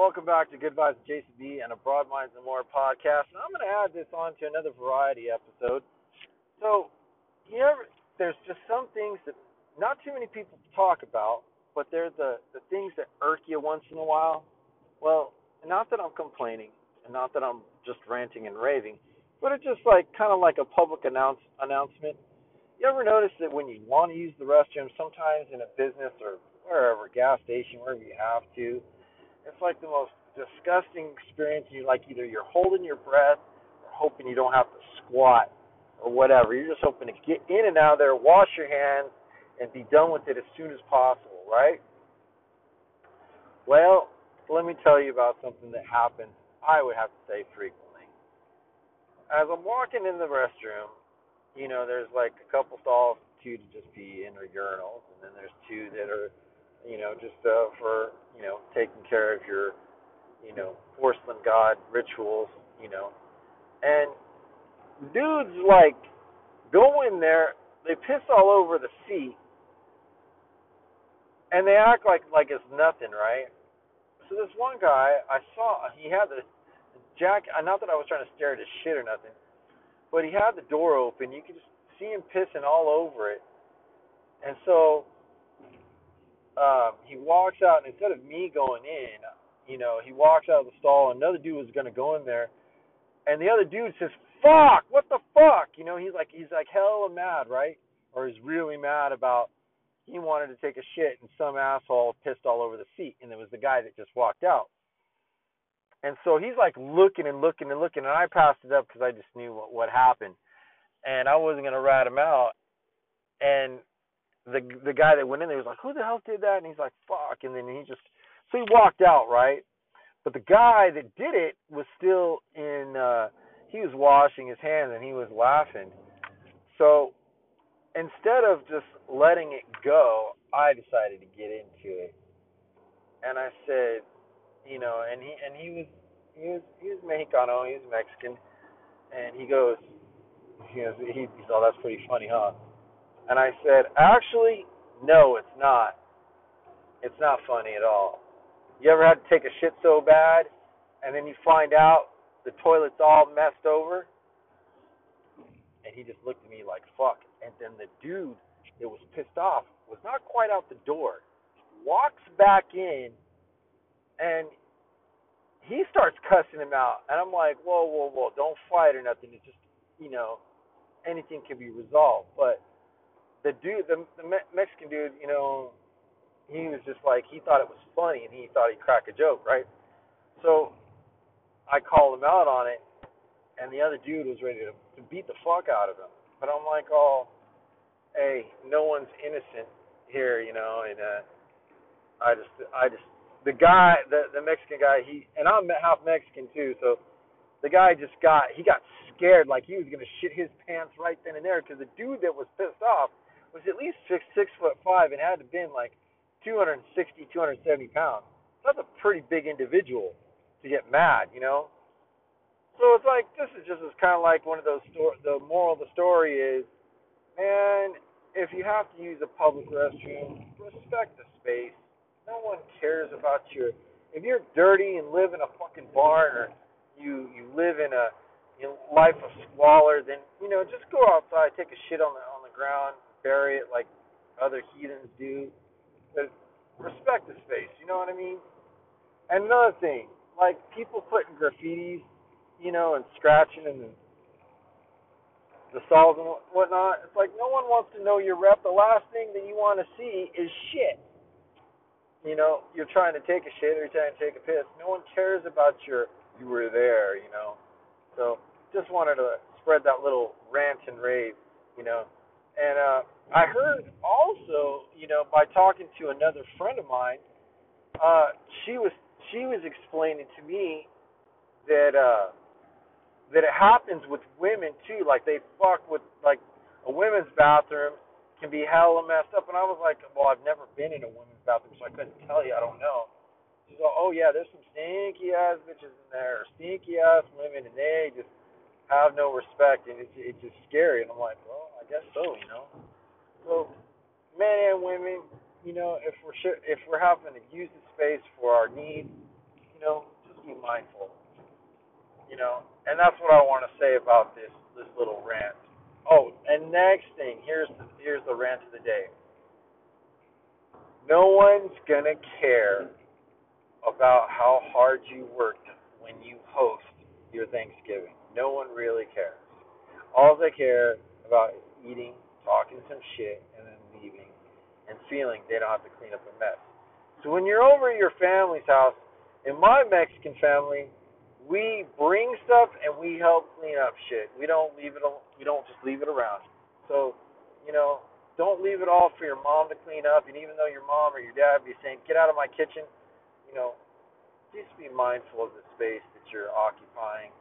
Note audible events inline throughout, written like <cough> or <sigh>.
Welcome back to Good Vibes Jason and a Broad Minds and More podcast. And I'm going to add this on to another variety episode. So, you ever, there's just some things that not too many people talk about, but they're the, the things that irk you once in a while. Well, not that I'm complaining, and not that I'm just ranting and raving, but it's just like kind of like a public announce announcement. You ever notice that when you want to use the restroom, sometimes in a business or wherever, gas station, wherever you have to, it's like the most disgusting experience. You like either you're holding your breath or hoping you don't have to squat or whatever. You're just hoping to get in and out of there, wash your hands, and be done with it as soon as possible, right? Well, let me tell you about something that happens, I would have to say frequently. As I'm walking in the restroom, you know, there's like a couple stalls, two to just be in or urinals, and then there's two that are you know, just uh, for you know taking care of your you know porcelain god rituals, you know, and dudes like go in there, they piss all over the seat, and they act like like it's nothing, right? So this one guy, I saw he had the jack. Not that I was trying to stare at his shit or nothing, but he had the door open. You could just see him pissing all over it, and so um, he walks out, and instead of me going in, you know, he walks out of the stall. Another dude was gonna go in there, and the other dude says, "Fuck! What the fuck?" You know, he's like he's like hella mad, right? Or he's really mad about he wanted to take a shit, and some asshole pissed all over the seat, and it was the guy that just walked out. And so he's like looking and looking and looking, and I passed it up because I just knew what what happened, and I wasn't gonna rat him out. And the the guy that went in there was like, "Who the hell did that?" And he's like, "Fuck!" And then he just so he walked out, right? But the guy that did it was still in. uh He was washing his hands and he was laughing. So instead of just letting it go, I decided to get into it. And I said, you know, and he and he was he was he was Mexicano, he was Mexican, and he goes, he goes, he, he oh, that's pretty funny, huh? And I said, Actually, no, it's not. It's not funny at all. You ever had to take a shit so bad and then you find out the toilet's all messed over? And he just looked at me like, fuck. And then the dude that was pissed off was not quite out the door, walks back in, and he starts cussing him out. And I'm like, whoa, whoa, whoa, don't fight or nothing. It's just, you know, anything can be resolved. But the dude, the, the Mexican dude, you know, he was just like he thought it was funny and he thought he'd crack a joke, right? So I called him out on it, and the other dude was ready to, to beat the fuck out of him. But I'm like, oh, hey, no one's innocent here, you know, and uh, I just, I just, the guy, the the Mexican guy, he, and I'm half Mexican too, so the guy just got, he got scared like he was gonna shit his pants right then and there because the dude that was pissed off was at least six six foot five and had to been like 260, 270 pounds. That's a pretty big individual to get mad, you know. So it's like this is just kind of like one of those sto- The moral of the story is, man, if you have to use a public restroom, respect the space. No one cares about your. If you're dirty and live in a fucking barn, or you you live in a you know, life of squalor, then you know just go outside, take a shit on the on the ground, bury it like other heathens do. But respect the space, you know what I mean? And another thing, like people putting graffitis, you know, and scratching and the stalls and whatnot. It's like no one wants to know your rep. The last thing that you want to see is shit. You know, you're trying to take a shit or you're trying to take a piss. No one cares about your you were there, you know. So just wanted to spread that little rant and rave, you know. And uh, I heard also, you know, by talking to another friend of mine, uh, she was she was explaining to me that uh, that it happens with women too. Like they fuck with like a women's bathroom can be hella messed up. And I was like, well, I've never been in a women's bathroom, so I couldn't tell you. I don't know. She's like, oh yeah, there's some stinky ass bitches in there, stinky ass women, and they just have no respect, and it's it's just scary. And I'm like, well, guess so, you know. So, men and women, you know, if we're if we're having to use the space for our needs, you know, just be mindful. You know, and that's what I want to say about this this little rant. Oh, and next thing, here's the, here's the rant of the day. No one's gonna care about how hard you worked when you host your Thanksgiving. No one really cares. All they care about eating, talking some shit, and then leaving, and feeling they don't have to clean up a mess. So when you're over at your family's house, in my Mexican family, we bring stuff and we help clean up shit. We don't leave it. We don't just leave it around. So, you know, don't leave it all for your mom to clean up. And even though your mom or your dad be saying, "Get out of my kitchen," you know, just be mindful of the space that you're occupying.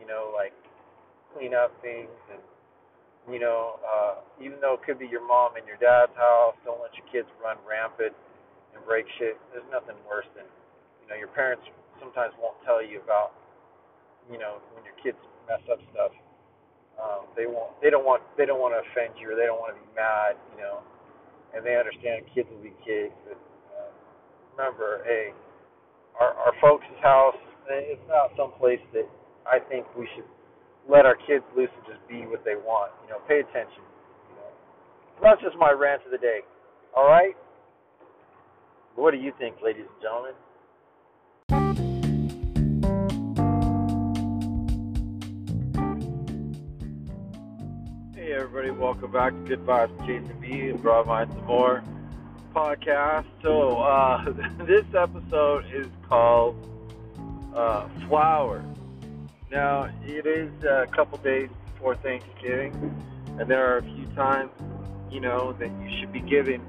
You know, like clean up things and you know, uh, even though it could be your mom and your dad's house, don't let your kids run rampant and break shit. There's nothing worse than, you know, your parents sometimes won't tell you about you know when your kids mess up stuff. Um, they won't. They don't want. They don't want to offend you, or they don't want to be mad. You know, and they understand kids will be kids. But uh, remember, hey, our our folks' house. It's not some place that I think we should let our kids loose and just be what they want. You know, pay attention. You know, that's just my rant of the day. All right. What do you think, ladies and gentlemen? Hey everybody, welcome back to Good Vibes Jason B and Broad Mind Some More podcast. So uh, <laughs> this episode is called uh, Flowers. Now it is a couple days before Thanksgiving, and there are a few times, you know, that you should be giving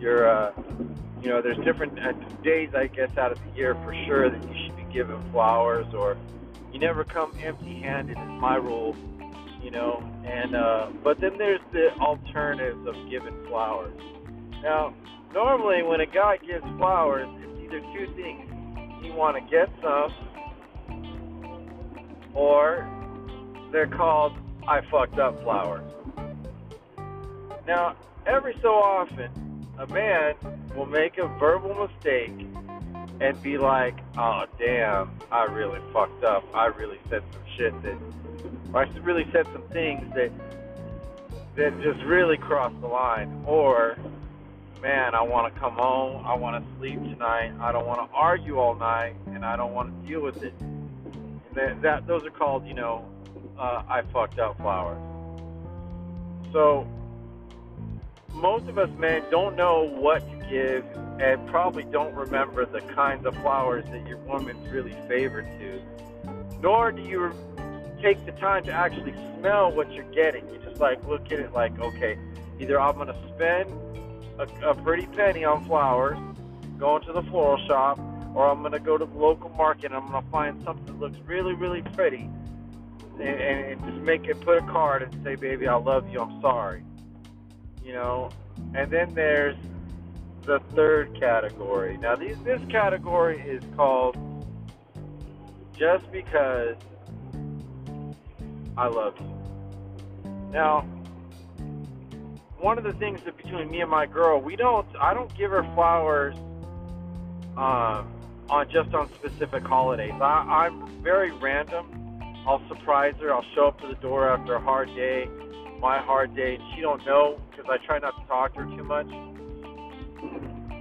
your, uh, you know, there's different uh, days I guess out of the year for sure that you should be giving flowers, or you never come empty-handed is my rule you know. And uh, but then there's the alternatives of giving flowers. Now, normally when a guy gives flowers, it's either two things: you want to get some, or they're called "I fucked up" flowers. Now, every so often, a man will make a verbal mistake and be like, "Oh damn, I really fucked up. I really said some shit that." or I really said some things that that just really crossed the line. Or, man, I want to come home. I want to sleep tonight. I don't want to argue all night, and I don't want to deal with it. That, that those are called, you know, uh, I fucked up flowers. So most of us men don't know what to give and probably don't remember the kinds of flowers that your woman's really favored to. Nor do you take the time to actually smell what you're getting. You just like look at it like, okay, either I'm gonna spend a, a pretty penny on flowers, going to the floral shop, or I'm gonna go to the local market and I'm gonna find something that looks really, really pretty, and, and just make it, put a card and say, baby, I love you, I'm sorry, you know. And then there's the third category. Now, these, this category is called just because I love you. Now, one of the things that between me and my girl, we don't, I don't give her flowers um, on just on specific holidays. I, I'm very random. I'll surprise her. I'll show up to the door after a hard day, my hard day, and she don't know because I try not to talk to her too much.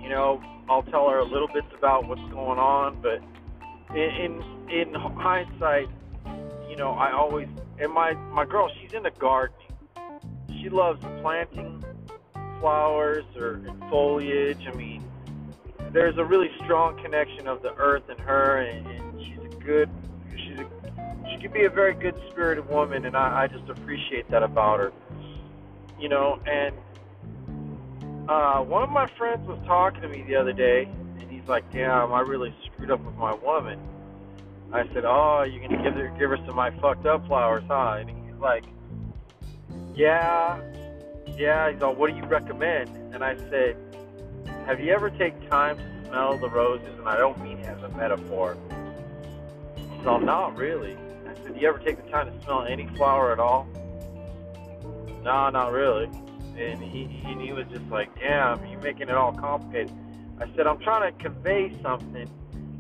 You know, I'll tell her a little bits about what's going on, but in in, in hindsight, you know, I always and my my girl, she's into gardening. She loves planting flowers or foliage. I mean, there's a really strong connection of the earth and her, and, and she's a good. She's a she can be a very good spirited woman, and I, I just appreciate that about her. You know, and uh, one of my friends was talking to me the other day, and he's like, "Damn, I really screwed up with my woman." I said, "Oh, you're gonna give her give her some my fucked up flowers, huh?" And he's like, "Yeah, yeah." He's like, "What do you recommend?" And I said, "Have you ever taken time to smell the roses?" And I don't mean as a metaphor. He's all, "Not really." I said, "Do you ever take the time to smell any flower at all?" No, not really. And he and he was just like, "Damn, you're making it all complicated." I said, "I'm trying to convey something."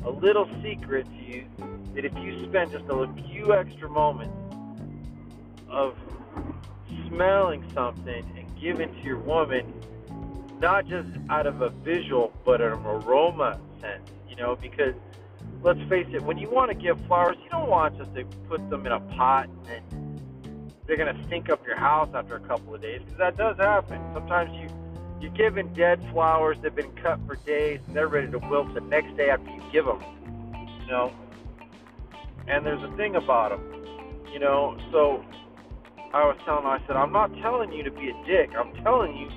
a little secret to you that if you spend just a few extra moments of smelling something and giving to your woman, not just out of a visual but an aroma sense, you know, because let's face it, when you want to give flowers, you don't want just to put them in a pot and they're gonna stink up your house after a couple of days because that does happen. Sometimes you you're giving dead flowers that've been cut for days and they're ready to wilt the next day after you give them. You know, and there's a thing about them. You know, so I was telling her, I said, I'm not telling you to be a dick. I'm telling you,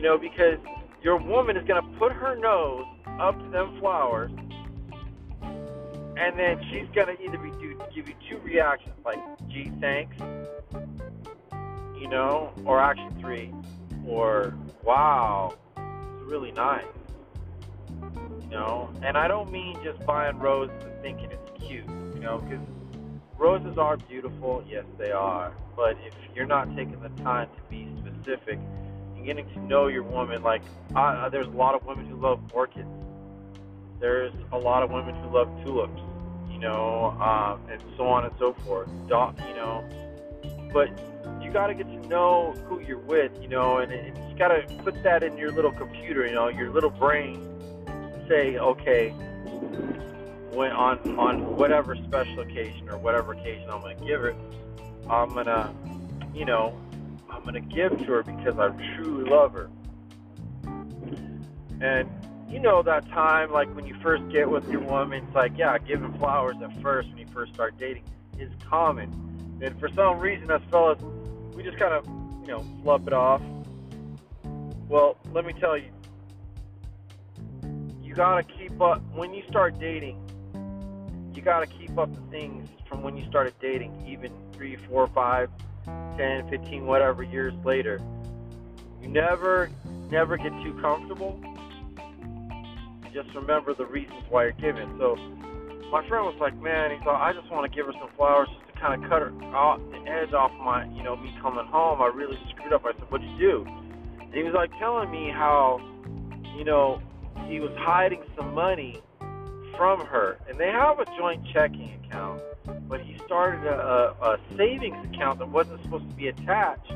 you know, because your woman is gonna put her nose up to them flowers and then she's gonna either be do, give you two reactions, like "gee, thanks," you know, or action three, or "wow, it's really nice," you know. And I don't mean just buying roses and thinking it's cute, you know, because roses are beautiful, yes, they are. But if you're not taking the time to be specific getting to know your woman, like I, there's a lot of women who love orchids. There's a lot of women who love tulips you know, um, and so on and so forth. You know, but you got to get to know who you're with, you know, and, and you got to put that in your little computer, you know, your little brain. Say, okay, when on on whatever special occasion or whatever occasion I'm gonna give her, I'm gonna, you know, I'm gonna give to her because I truly love her. And you know that time, like when you first get with your woman, it's like, yeah, giving flowers at first when you first start dating is common. And for some reason, us fellas, we just kind of, you know, flub it off. Well, let me tell you, you gotta keep up when you start dating. You gotta keep up the things from when you started dating, even three, four, five, ten, fifteen, whatever years later. You never, never get too comfortable just remember the reasons why you're giving. So my friend was like, man, he thought I just want to give her some flowers just to kind of cut her off the edge off my, you know, me coming home. I really screwed up. I said, what'd you do? And he was like telling me how, you know, he was hiding some money from her, and they have a joint checking account, but he started a, a, a savings account that wasn't supposed to be attached.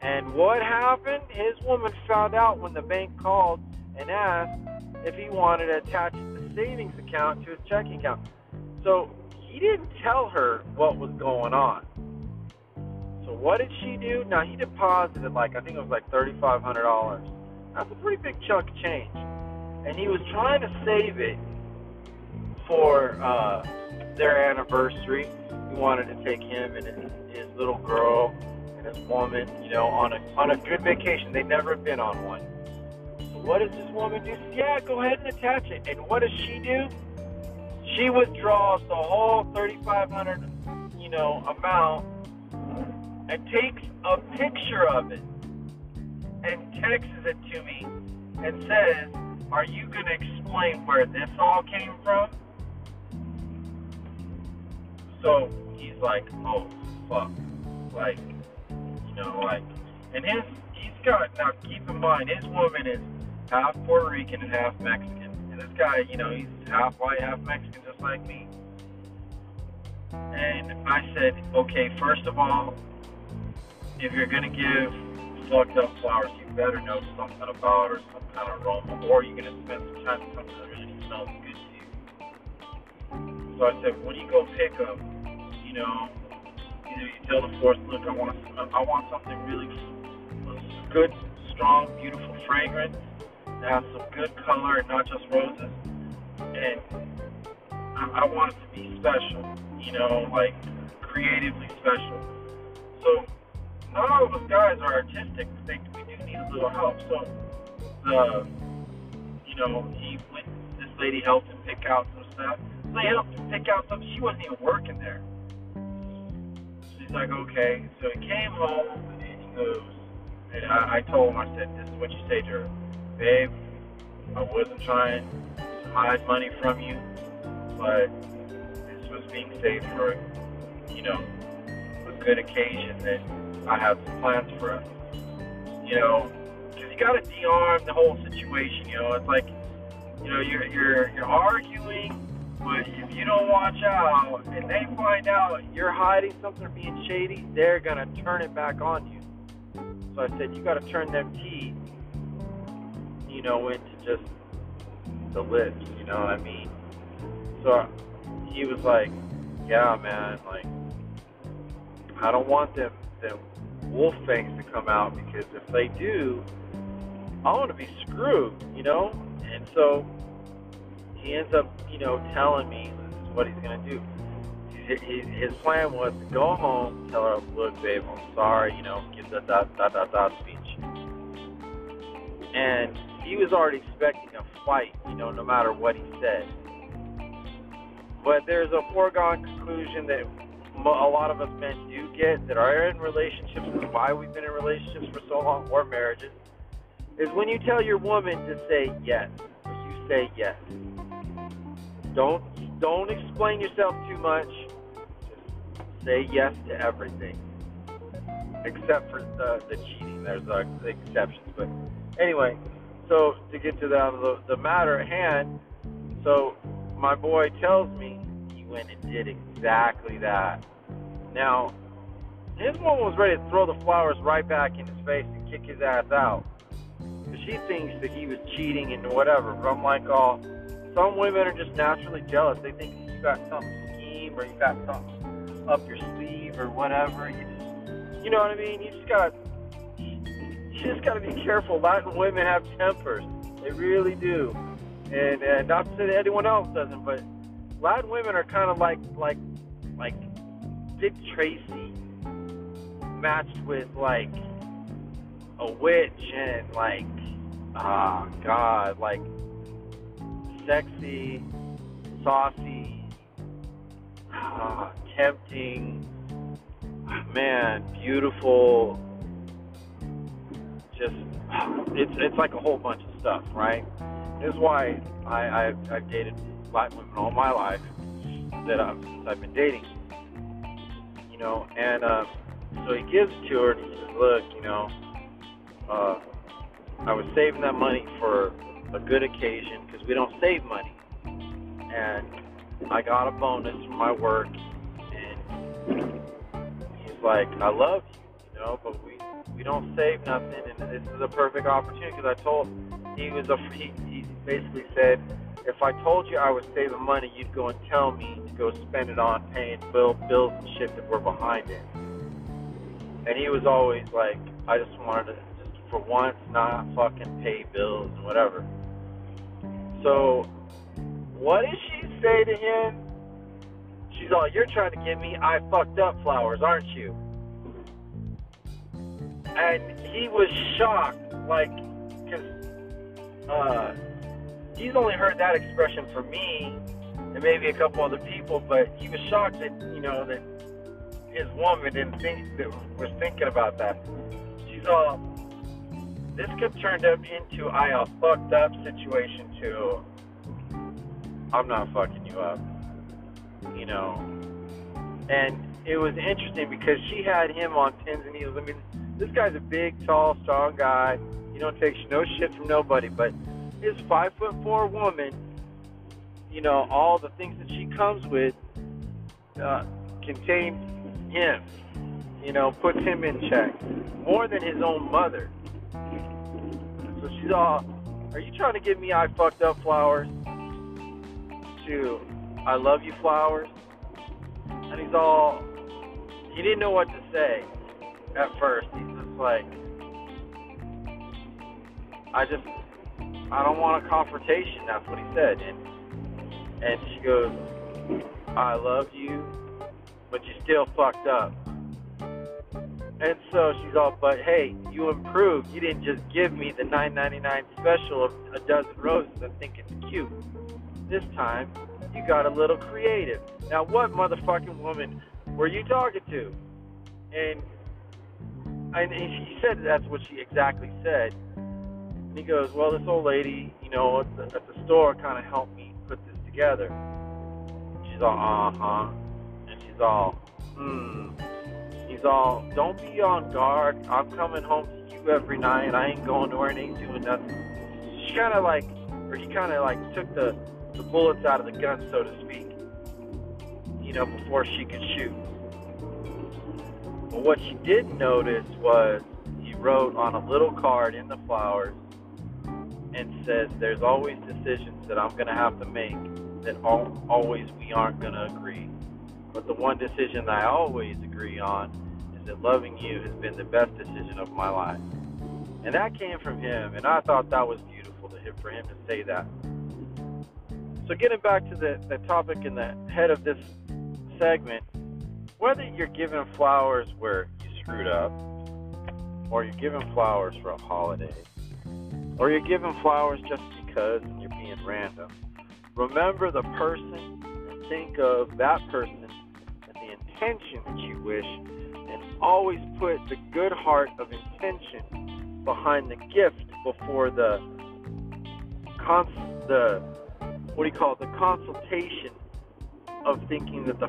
And what happened? His woman found out when the bank called and asked if he wanted to attach the savings account to his checking account. So he didn't tell her what was going on. So what did she do? Now he deposited like I think it was like thirty five hundred dollars. That's a pretty big chunk of change. And he was trying to save it for uh, their anniversary. He wanted to take him and his, his little girl and his woman, you know, on a on a good vacation. They'd never been on one. So what does this woman do? Yeah, go ahead and attach it. And what does she do? She withdraws the whole 3500 you know, amount and takes a picture of it and texts it to me and says, Are you going to explain where this all came from? So he's like, Oh, fuck. Like, you know, like, and his, he's got, now keep in mind, his woman is half Puerto Rican and half Mexican. And this guy, you know, he's half white, half Mexican, just like me. And I said, okay, first of all, if you're gonna give fucked up flowers, you better know something about or some kind of aroma, or you're gonna spend some time with something that really smells good to you. So I said, when you go pick them, you know, either you tell the force, look, I want, I want something really good, strong, beautiful fragrance to have some good color and not just roses. And I, I want it to be special, you know, like creatively special. So not all of us guys are artistic. Think we do need a little help. So the, you know, he went. This lady helped him pick out some stuff. They helped him pick out something. She wasn't even working there. Like, okay. So he came home and he goes. And I, I told him, I said, this is what you say to her babe, I wasn't trying to hide money from you, but this was being saved for, you know, a good occasion that I have some plans for us. You know, because you got to de-arm the whole situation. You know, it's like you know, you're you're you're arguing, but if you don't watch out and they find out you're hiding something or being shady, they're gonna turn it back on you. So I said, you got to turn them teeth, you know, into just the lips. You know what I mean? So he was like, yeah, man, like I don't want them them wolf fangs to come out because if they do, I want to be screwed, you know. And so he ends up, you know, telling me this is what he's gonna do. His plan was to go home, tell her, look, babe, I'm sorry, you know, give that that that that, that speech. And he was already expecting a fight, you know, no matter what he said. But there's a foregone conclusion that a lot of us men do get that are in relationships and why we've been in relationships for so long or marriages is when you tell your woman to say yes, you say yes. Don't don't explain yourself too much. Just say yes to everything, except for the the cheating. There's uh, the exceptions, but anyway. So to get to the, the the matter at hand, so my boy tells me he went and did exactly that. Now, his mom was ready to throw the flowers right back in his face and kick his ass out. She thinks that he was cheating and whatever. But I'm like, oh, some women are just naturally jealous. They think you got some scheme or you got something up your sleeve or whatever. You just, you know what I mean? You just got, you just got to be careful. Latin women have tempers. They really do. And, and not to say that anyone else doesn't, but Latin women are kind of like, like, like Dick Tracy matched with like a witch and like ah oh god like sexy saucy ah, tempting man beautiful. Just it's it's like a whole bunch of stuff right? This is why I I've, I've dated Latin women all my life that I've, since I've been dating you know, and uh, so he gives it to her and he says, look, you know, uh, I was saving that money for a good occasion because we don't save money, and I got a bonus from my work, and he's like, I love you, you know, but we we don't save nothing, and this is a perfect opportunity because I told he was a he, he basically said if I told you I was saving money, you'd go and tell me to go spend it on paying bill, bills and shit that were behind it. And he was always like, I just wanted to, just for once, not fucking pay bills and whatever. So, what did she say to him? She's all, you're trying to give me I fucked up flowers, aren't you? And he was shocked, like, because, uh, he's only heard that expression from me and maybe a couple other people, but he was shocked that you know that his woman didn't think that was thinking about that. She's all this could turn up into I a fucked up situation too. I'm not fucking you up, you know. And it was interesting because she had him on pins and needles. I mean, this guy's a big, tall, strong guy. You don't take no shit from nobody, but his five foot four woman, you know, all the things that she comes with, uh, contain him. You know, puts him in check more than his own mother. So she's all, "Are you trying to give me I fucked up flowers?" To, "I love you flowers," and he's all, he didn't know what to say at first. He's just like, I just I don't want a confrontation. That's what he said. And and she goes, I love you, but you still fucked up. And so she's all, but hey, you improved. You didn't just give me the 9.99 special of a dozen roses and think it's cute. This time, you got a little creative. Now, what motherfucking woman were you talking to? And and he said that's what she exactly said. And he goes, well, this old lady, you know, at the, at the store kind of helped me put this together. She's all, uh-huh. And she's all, hmm. He's all, don't be on guard. I'm coming home to you every night. I ain't going nowhere and ain't doing nothing. She kind of like or he kind of like took the the bullets out of the gun, so to speak. You know, before she could shoot. But what she didn't notice was he wrote on a little card in the flowers and says, "There's always decisions that I'm going to have to make that all, always we aren't going to agree. But the one decision I always agree on that loving you has been the best decision of my life." And that came from him, and I thought that was beautiful to him, for him to say that. So getting back to the, the topic in the head of this segment, whether you're giving flowers where you screwed up, or you're giving flowers for a holiday, or you're giving flowers just because and you're being random, remember the person and think of that person and the intention that you wish, and always put the good heart of intention behind the gift before the cons- the what do you call it, the consultation of thinking that the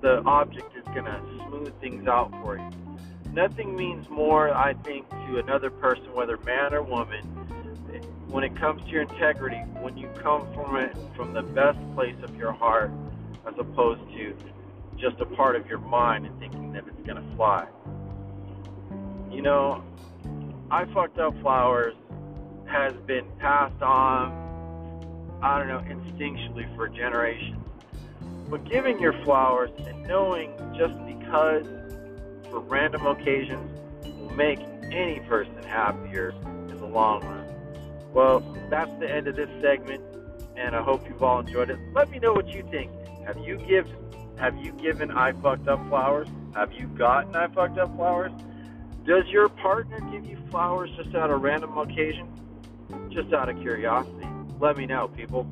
the object is going to smooth things out for you. Nothing means more, I think, to another person, whether man or woman, when it comes to your integrity, when you come from it from the best place of your heart, as opposed to just a part of your mind and thinking that it's going to fly. You know, I fucked up flowers has been passed on I don't know, instinctually for generations. But giving your flowers and knowing just because for random occasions will make any person happier in the long run. Well, that's the end of this segment, and I hope you've all enjoyed it. Let me know what you think. Have you give have you given I fucked up flowers? Have you gotten I fucked up flowers? Does your partner give you flowers just out of random occasion? Just out of curiosity? Let me know, people.